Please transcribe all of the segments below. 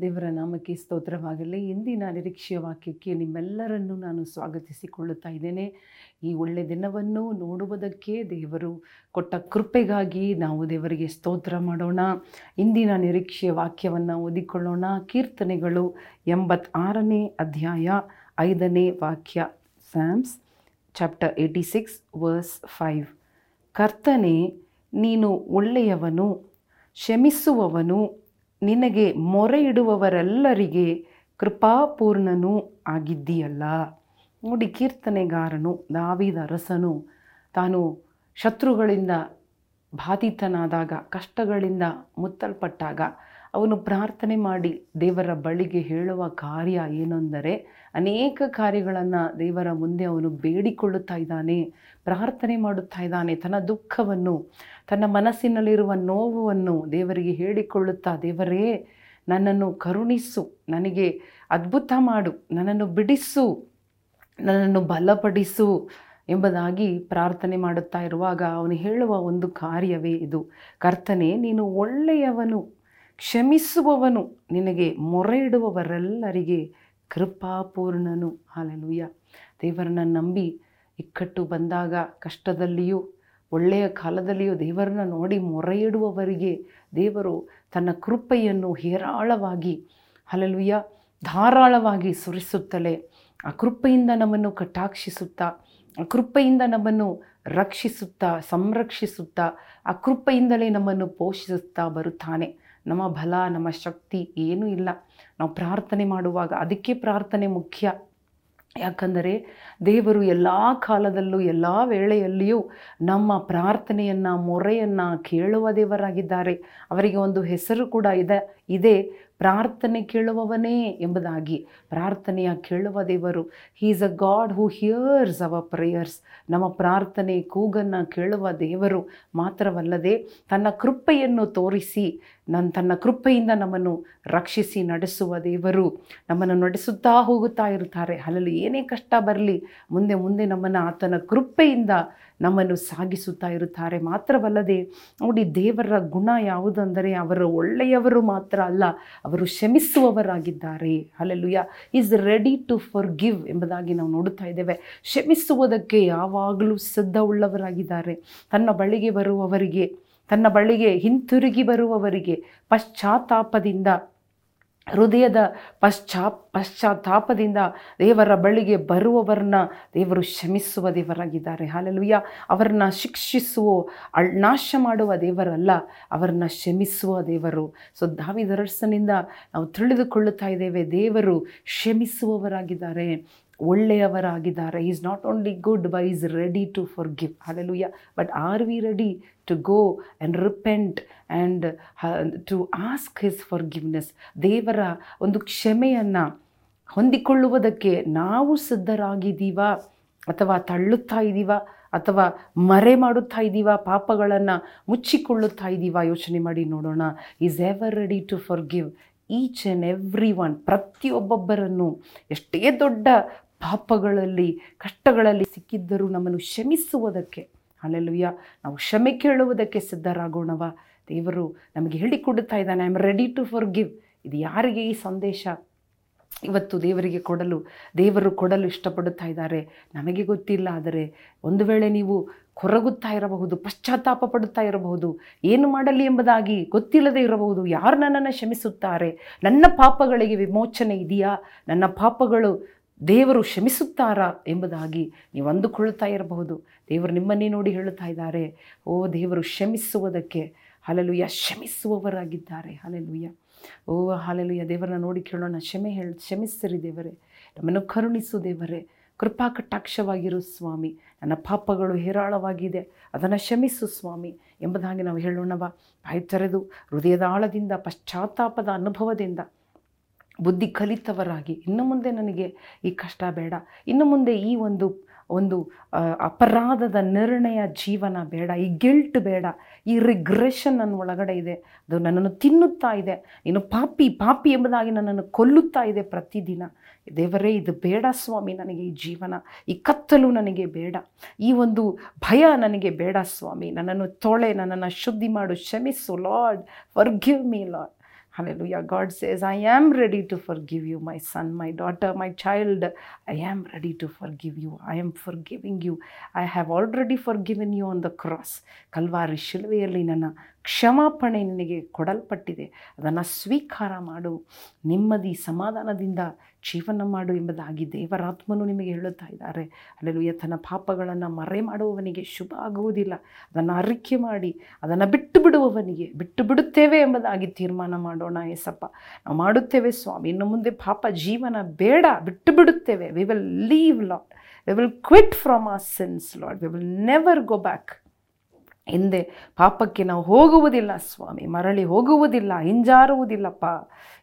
ದೇವರ ನಾಮಕ್ಕೆ ಸ್ತೋತ್ರವಾಗಲಿ. ಇಂದಿನ ನಿರೀಕ್ಷೆಯ ವಾಕ್ಯಕ್ಕೆ ನಿಮ್ಮೆಲ್ಲರನ್ನು ನಾನು ಸ್ವಾಗತಿಸಿಕೊಳ್ಳುತ್ತಾ ಇದ್ದೇನೆ. ಈ ಒಳ್ಳೆ ದಿನವನ್ನು ನೋಡುವುದಕ್ಕೆ ದೇವರು ಕೊಟ್ಟ ಕೃಪೆಗಾಗಿ ನಾವು ದೇವರಿಗೆ ಸ್ತೋತ್ರ ಮಾಡೋಣ. ಇಂದಿನ ನಿರೀಕ್ಷೆಯ ವಾಕ್ಯವನ್ನು ಓದಿಕೊಳ್ಳೋಣ. ಕೀರ್ತನೆಗಳು ಎಂಬತ್ತಾರನೇ ಅಧ್ಯಾಯ ಐದನೇ ವಾಕ್ಯ. Psalms chapter eighty six verse five ಕರ್ತನೆ, ನೀನು ಒಳ್ಳೆಯವನು, ಕ್ಷಮಿಸುವವನು ನಿನಗೆ ಮೊರೆ ಇಡುವವರೆಲ್ಲರಿಗೆ ಕೃಪಾಪೂರ್ಣನೂ ಆಗಿದ್ದೀಯಲ್ಲ. ನೋಡಿ ಕೀರ್ತನೆಗಾರನು ದಾವಿದ ಅರಸನು ತಾನು ಶತ್ರುಗಳಿಂದ ಬಾಧಿತನಾದಾಗ ಕಷ್ಟಗಳಿಂದ ಮುತ್ತಲ್ಪಟ್ಟಾಗ ಅವನು ಪ್ರಾರ್ಥನೆ ಮಾಡಿ ದೇವರ ಬಳಿಗೆ ಹೇಳುವ ಕಾರ್ಯ ಏನೆಂದರೆ ಅನೇಕ ಕಾರ್ಯಗಳನ್ನು ದೇವರ ಮುಂದೆ ಅವನು ಬೇಡಿಕೊಳ್ಳುತ್ತಾ ಇದ್ದಾನೆ, ಪ್ರಾರ್ಥನೆ ಮಾಡುತ್ತಾ ಇದ್ದಾನೆ. ತನ್ನ ದುಃಖವನ್ನು, ತನ್ನ ಮನಸ್ಸಿನಲ್ಲಿರುವ ನೋವನ್ನು ದೇವರಿಗೆ ಹೇಳಿಕೊಳ್ಳುತ್ತಾ, ದೇವರೇ, ನನ್ನನ್ನು ಕರುಣಿಸು, ನನಗೆ ಅದ್ಭುತ ಮಾಡು, ನನ್ನನ್ನು ಬಿಡಿಸು, ನನ್ನನ್ನು ಬಲಪಡಿಸು ಎಂಬುದಾಗಿ ಪ್ರಾರ್ಥನೆ ಮಾಡುತ್ತಾ ಇರುವಾಗ ಅವನು ಹೇಳುವ ಒಂದು ಕಾರ್ಯವೇ ಇದು. ಕರ್ತನೆ, ನೀನು ಒಳ್ಳೆಯವನು. ಕ್ಷಮಿಸುವವನು, ನಿನಗೆ ಮೊರೆ ಇಡುವವರೆಲ್ಲರಿಗೆ ಕೃಪಾಪೂರ್ಣನು ಹಾಲೆಲುಯ್ಯ ದೇವರನ್ನ ನಂಬಿ ಇಕ್ಕಟ್ಟು ಬಂದಾಗ ಕಷ್ಟದಲ್ಲಿಯೂ ಒಳ್ಳೆಯ ಕಾಲದಲ್ಲಿಯೂ ದೇವರನ್ನ ನೋಡಿ ಮೊರೆ ಇಡುವವರಿಗೆ ದೇವರು ತನ್ನ ಕೃಪೆಯನ್ನು ಹೇರಾಳವಾಗಿ ಹಲಲುಯ್ಯ ಧಾರಾಳವಾಗಿ ಸುರಿಸುತ್ತಲೇ ಆ ಕೃಪೆಯಿಂದ ನಮ್ಮನ್ನು ಕಟಾಕ್ಷಿಸುತ್ತಾ, ಆ ಕೃಪೆಯಿಂದ ನಮ್ಮನ್ನು ರಕ್ಷಿಸುತ್ತಾ, ಸಂರಕ್ಷಿಸುತ್ತಾ, ಆ ಕೃಪೆಯಿಂದಲೇ ನಮ್ಮನ್ನು ಪೋಷಿಸುತ್ತಾ ಬರುತ್ತಾನೆ. ನಮ್ಮ ಬಲ, ನಮ್ಮ ಶಕ್ತಿ ಏನೂ ಇಲ್ಲ. ನಾವು ಪ್ರಾರ್ಥನೆ ಮಾಡುವಾಗ ಅದಕ್ಕೆ ಪ್ರಾರ್ಥನೆ ಮುಖ್ಯ. ಯಾಕಂದರೆ ದೇವರು ಎಲ್ಲ ಕಾಲದಲ್ಲೂ, ಎಲ್ಲ ವೇಳೆಯಲ್ಲಿಯೂ ನಮ್ಮ ಪ್ರಾರ್ಥನೆಯನ್ನು, ಮೊರೆಯನ್ನು ಕೇಳುವ ದೇವರಾಗಿದ್ದಾರೆ. ಅವರಿಗೆ ಒಂದು ಹೆಸರು ಕೂಡ ಇದೆ ಇದೆ ಪ್ರಾರ್ಥನೆ ಕೇಳುವವನೇ ಎಂಬುದಾಗಿ ಪ್ರಾರ್ಥನೆಯ ಕೇಳುವ ದೇವರು. He is a God who hears our prayers ನಮ್ಮ ಪ್ರಾರ್ಥನೆ ಕೂಗನ್ನು ಕೇಳುವ ದೇವರು ಮಾತ್ರವಲ್ಲದೆ ತನ್ನ ಕೃಪೆಯನ್ನು ತೋರಿಸಿ ನನ್ನ ತನ್ನ ಕೃಪೆಯಿಂದ ನಮ್ಮನ್ನು ರಕ್ಷಿಸಿ ನಡೆಸುವ ದೇವರು ನಮ್ಮನ್ನು ನಡೆಸುತ್ತಾ ಹೋಗುತ್ತಾ ಇರುತ್ತಾರೆ. ಅಲ್ಲಲ್ಲಿ ಏನೇ ಕಷ್ಟ ಬರಲಿ, ಮುಂದೆ ಮುಂದೆ ನಮ್ಮನ್ನು ಆತನ ಕೃಪೆಯಿಂದ ನಮ್ಮನ್ನು ಸಾಗಿಸುತ್ತಾ ಇರುತ್ತಾರೆ. ಮಾತ್ರವಲ್ಲದೆ ನೋಡಿ ದೇವರ ಗುಣ ಯಾವುದಂದರೆ ಅವರು ಒಳ್ಳೆಯವರು ಮಾತ್ರ ಅಲ್ಲ ಅವರು ಕ್ಷಮಿಸುವವರಾಗಿದ್ದಾರೆ. Yeah is ready to forgive ಎಂಬುದಾಗಿ ನಾವು ನೋಡುತ್ತಾ ಇದ್ದೇವೆ. ಕ್ಷಮಿಸುವುದಕ್ಕೆ ಯಾವಾಗಲೂ ಸಿದ್ಧವುಳ್ಳವರಾಗಿದ್ದಾರೆ. ತನ್ನ ಬಳಿಗೆ ಬರುವವರಿಗೆ, ತನ್ನ ಬಳಿಗೆ ಹಿಂತಿರುಗಿ ಬರುವವರಿಗೆ ಪಶ್ಚಾತ್ತಾಪದಿಂದ ಹೃದಯದ ಪಶ್ಚಾಪ್ ಪಶ್ಚಾತ್ತಾಪದಿಂದ ದೇವರ ಬಳಿಗೆ ಬರುವವರನ್ನ ದೇವರು ಕ್ಷಮಿಸುವ ದೇವರಾಗಿದ್ದಾರೆ. ಹಾಲೆಲುಯ್ಯ. ಅವರನ್ನ ಶಿಕ್ಷಿಸುವ ನಾಶ ಮಾಡುವ ದೇವರಲ್ಲ, ಅವರನ್ನ ಕ್ಷಮಿಸುವ ದೇವರು. ಸೊ ದಾವಿದರಸನಿಂದ ನಾವು ತಿಳಿದುಕೊಳ್ಳುತ್ತಾ ಇದ್ದೇವೆ, ದೇವರು ಕ್ಷಮಿಸುವವರಾಗಿದ್ದಾರೆ ಒಳ್ಳೆಯವರಾಗಿದ್ದಾರೆ. Is not only good by is ready to forgive yeah but are we ready to go and repent and to ask his forgiveness ದೇವರ ಒಂದು ಕ್ಷಮೆಯನ್ನು ಹೊಂದಿಕೊಳ್ಳುವುದಕ್ಕೆ ನಾವು ಸಿದ್ಧರಾಗಿದ್ದೀವಾ? ಅಥವಾ ತಳ್ಳುತ್ತಾ ಇದ್ದೀವಾ ಅಥವಾ ಮರೆ ಮಾಡುತ್ತಾ ಇದ್ದೀವಾ ಪಾಪಗಳನ್ನು ಮುಚ್ಚಿಕೊಳ್ಳುತ್ತಾ ಇದ್ದೀವಾ ಯೋಚನೆ ಮಾಡಿ ನೋಡೋಣ. Is ever ready to forgive each and every one ಪ್ರತಿಯೊಬ್ಬೊಬ್ಬರನ್ನು ಎಷ್ಟೇ ದೊಡ್ಡ ಪಾಪಗಳಲ್ಲಿ, ಕಷ್ಟಗಳಲ್ಲಿ ಸಿಕ್ಕಿದ್ದರೂ ನಮ್ಮನ್ನು ಕ್ಷಮಿಸುವುದಕ್ಕೆ. ಅಲ್ಲೆಲ್ಲುಯ್ಯ ನಾವು ಕ್ಷಮೆ ಕೇಳುವುದಕ್ಕೆ ಸಿದ್ಧರಾಗೋಣವ. ದೇವರು ನಮಗೆ ಹೇಳಿಕೊಡುತ್ತಾ ಇದ್ದಾನೆ I am ready to forgive ಇದು ಯಾರಿಗೆ ಈ ಸಂದೇಶ? ಇವತ್ತು ದೇವರಿಗೆ ಕೊಡಲು, ದೇವರು ಕೊಡಲು ಇಷ್ಟಪಡುತ್ತಾ ಇದ್ದಾರೆ. ನಮಗೆ ಗೊತ್ತಿಲ್ಲ, ಆದರೆ ಒಂದು ವೇಳೆ ನೀವು ಕೊರಗುತ್ತಾ ಇರಬಹುದು, ಪಶ್ಚಾತ್ತಾಪ ಪಡುತ್ತಾ ಇರಬಹುದು, ಏನು ಮಾಡಲಿ ಎಂಬುದಾಗಿ ಗೊತ್ತಿಲ್ಲದೆ ಇರಬಹುದು, ಯಾರು ನನ್ನನ್ನು ಕ್ಷಮಿಸುತ್ತಾರೆ? ನನ್ನ ಪಾಪಗಳಿಗೆ ವಿಮೋಚನೆ ಇದೆಯಾ? ನನ್ನ ಪಾಪಗಳು ದೇವರು ಕ್ಷಮಿಸುತ್ತಾರಾ ಎಂಬುದಾಗಿ ನೀವು ಅಂದುಕೊಳ್ಳುತ್ತಾ ಇರಬಹುದು. ದೇವರು ನಿಮ್ಮನ್ನೇ ನೋಡಿ ಹೇಳುತ್ತಾ ಇದ್ದಾರೆ. ಓ, ದೇವರು ಕ್ಷಮಿಸುವುದಕ್ಕೆ ಹಲಲುಯ್ಯ ಕ್ಷಮಿಸುವವರಾಗಿದ್ದಾರೆ. ಹಲಲುಯ್ಯ ಓ ಹಾಲೆಲುಯ ದೇವರನ್ನ ನೋಡಿ ಕೇಳೋಣ. ಕ್ಷಮೆ ಹೇಳಿ ಕ್ಷಮಿಸಿರಿ ದೇವರೇ. ನಮ್ಮನ್ನು ಕರುಣಿಸು ದೇವರೇ. ಕೃಪಾ ಕಟಾಕ್ಷವಾಗಿರು ಸ್ವಾಮಿ. ನನ್ನ ಪಾಪಗಳು ಹೇರಾಳವಾಗಿದೆ. ಅದನ್ನು ಕ್ಷಮಿಸು ಸ್ವಾಮಿ ಎಂಬುದಾಗಿ ನಾವು ಹೇಳೋಣವ. ಬಾಯಿ ತೆರೆದು ಹೃದಯದ ಆಳದಿಂದ, ಪಶ್ಚಾತ್ತಾಪದ ಅನುಭವದಿಂದ ಬುದ್ಧಿ ಕಲಿತವರಾಗಿ. ಇನ್ನು ಮುಂದೆ ನನಗೆ ಈ ಕಷ್ಟ ಬೇಡ. ಇನ್ನು ಮುಂದೆ ಈ ಒಂದು ಒಂದು ಅಪರಾಧದ ನಿರ್ಣಯ ಜೀವನ ಬೇಡ. ಈ ಗಿಲ್ಟ್ ಬೇಡ. ಈ ರಿಗ್ರೆಷನ್ ನನ್ನ ಒಳಗಡೆ ಇದೆ. ಅದು ನನ್ನನ್ನು ತಿನ್ನುತ್ತಾ ಇದೆ. ಇನ್ನು ಪಾಪಿ ಪಾಪಿ ಎಂಬುದಾಗಿ ನನ್ನನ್ನು ಕೊಲ್ಲುತ್ತಾ ಇದೆ ಪ್ರತಿದಿನ. ದೇವರೇ, ಇದು ಬೇಡ ಸ್ವಾಮಿ ನನಗೆ ಈ ಜೀವನ. ಈ ಕತ್ತಲು ನನಗೆ ಬೇಡ. ಈ ಒಂದು ಭಯ ನನಗೆ ಬೇಡ ಸ್ವಾಮಿ. ನನ್ನನ್ನು ತೊಳೆ, ನನ್ನನ್ನು ಶುದ್ಧಿ ಮಾಡು. ಕ್ಷಮಿಸು, Lord. Forgive me Lord. Hallelujah. God says, I am ready to forgive you, my son, my daughter, my child. I am ready to forgive you. I am forgiving you. I have already forgiven you on the cross. Calvary ಶಿಲುವೆಯಲ್ಲಿ ನನ್ನ ಕ್ಷಮಾಪಣೆ ನಿನಗೆ ಕೊಡಲ್ಪಟ್ಟಿದೆ. ಅದನ್ನು ಸ್ವೀಕಾರ ಮಾಡು. ನೆಮ್ಮದಿ ಸಮಾಧಾನದಿಂದ ಜೀವನ ಮಾಡು ಎಂಬುದಾಗಿ ದೇವರಾತ್ಮನು ನಿಮಗೆ ಹೇಳುತ್ತಾ ಇದ್ದಾರೆ. ಅಲ್ಲೆಲ್ಲೂ ತನ್ನ ಪಾಪಗಳನ್ನು ಮರೆ ಮಾಡುವವನಿಗೆ ಶುಭ ಆಗುವುದಿಲ್ಲ. ಅದನ್ನು ಅರಿಕೆ ಮಾಡಿ, ಅದನ್ನು ಬಿಟ್ಟು ಬಿಡುವವನಿಗೆ, ಬಿಟ್ಟು ಬಿಡುತ್ತೇವೆ ಎಂಬುದಾಗಿ ತೀರ್ಮಾನ ಮಾಡೋಣ ಎಸಪ್ಪ ನಾವು ಮಾಡುತ್ತೇವೆ ಸ್ವಾಮಿ. ಇನ್ನು ಮುಂದೆ ಪಾಪ ಜೀವನ ಬೇಡ. ಬಿಟ್ಟು ಬಿಡುತ್ತೇವೆ. We will leave Lord we will quit from our sins Lord we will never go back ಹಿಂದೆ ಪಾಪಕ್ಕೆ ನಾವು ಹೋಗುವುದಿಲ್ಲ, ಸ್ವಾಮಿ, ಮರಳಿ ಹೋಗುವುದಿಲ್ಲ, ಹಿಂಜಾರುವುದಿಲ್ಲಪ್ಪ.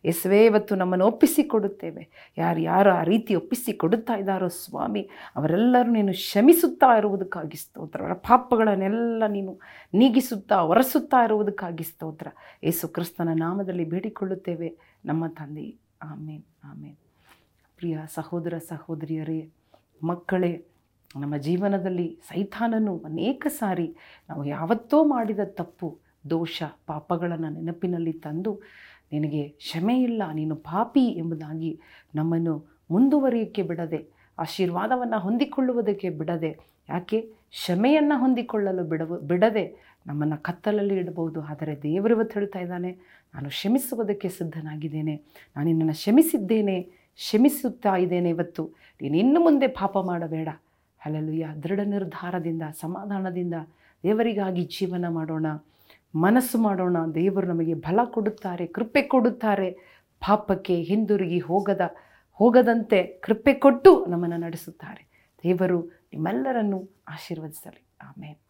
ಎಸ್ವೇ ಇವತ್ತು ನಮ್ಮನ್ನು ಒಪ್ಪಿಸಿಕೊಡುತ್ತೇವೆ. ಯಾರು ಯಾರು ಆ ರೀತಿ ಒಪ್ಪಿಸಿಕೊಡುತ್ತಾ ಇದ್ದಾರೋ ಸ್ವಾಮಿ, ಅವರೆಲ್ಲರೂ ನೀನು ಶಮಿಸುತ್ತಾ ಇರುವುದಕ್ಕಾಗಿ ಸ್ತೋತ್ರ. ಅವರ ಪಾಪಗಳನ್ನೆಲ್ಲ ನೀನು ನೀಗಿಸುತ್ತಾ, ಒರೆಸುತ್ತಾ ಇರುವುದಕ್ಕಾಗಿ ಸ್ತೋತ್ರ. ಯೇಸು ಕ್ರಿಸ್ತನ ನಾಮದಲ್ಲಿ ಬೇಡಿಕೊಳ್ಳುತ್ತೇವೆ. ನಮ್ಮ ತಂದೆ, ಆಮೇನ್ ಆಮೇನ್. ಪ್ರಿಯ ಸಹೋದರ, ಸಹೋದರಿಯರೇ, ಮಕ್ಕಳೇ ನಮ್ಮ ಜೀವನದಲ್ಲಿ ಸೈತಾನನು ಅನೇಕ ಸಾರಿ ನಾವು ಯಾವತ್ತೋ ಮಾಡಿದ ತಪ್ಪು, ದೋಷ, ಪಾಪಗಳನ್ನು ನೆನಪಿನಲ್ಲಿ ತಂದು ನಿನಗೆ ಕ್ಷಮೆ ಇಲ್ಲ ನೀನು ಪಾಪಿ ಎಂಬುದಾಗಿ ನಮ್ಮನ್ನು ಮುಂದುವರಿಯೋಕ್ಕೆ ಬಿಡದೆ, ಆಶೀರ್ವಾದವನ್ನು ಹೊಂದಿಕೊಳ್ಳುವುದಕ್ಕೆ ಬಿಡದೆ, ಯಾಕೆ ಕ್ಷಮೆಯನ್ನು ಹೊಂದಿಕೊಳ್ಳಲು ಬಿಡವು, ಬಿಡದೆ ನಮ್ಮನ್ನು ಕತ್ತಲಲ್ಲಿ ಇಡಬಹುದು. ಆದರೆ ದೇವರು ಇವತ್ತು ಹೇಳ್ತಾ ಇದ್ದಾನೆ, ನಾನು ಕ್ಷಮಿಸುವುದಕ್ಕೆ ಸಿದ್ಧನಾಗಿದ್ದೇನೆ ನಾನು ನಿನ್ನನ್ನು ಕ್ಷಮಿಸಿದ್ದೇನೆ, ಕ್ಷಮಿಸುತ್ತಾ ಇದ್ದೇನೆ ಇವತ್ತು. ನೀನು ಇನ್ನು ಮುಂದೆ ಪಾಪ ಮಾಡಬೇಡ. ಅಲ್ಲೆಲ್ಲುಯ್ಯ ದೃಢ ನಿರ್ಧಾರದಿಂದ, ಸಮಾಧಾನದಿಂದ ದೇವರಿಗಾಗಿ ಜೀವನ ಮಾಡೋಣ, ಮನಸ್ಸು ಮಾಡೋಣ. ದೇವರು ನಮಗೆ ಬಲ ಕೊಡುತ್ತಾರೆ, ಕೃಪೆ ಕೊಡುತ್ತಾರೆ. ಪಾಪಕ್ಕೆ ಹಿಂದಿರುಗಿ ಹೋಗದ, ಹೋಗದಂತೆ ಕೃಪೆ ಕೊಟ್ಟು ನಮ್ಮನ್ನು ನಡೆಸುತ್ತಾರೆ. ದೇವರು ನಿಮ್ಮೆಲ್ಲರನ್ನು ಆಶೀರ್ವದಿಸಲಿ. ಆಮೇಲೆ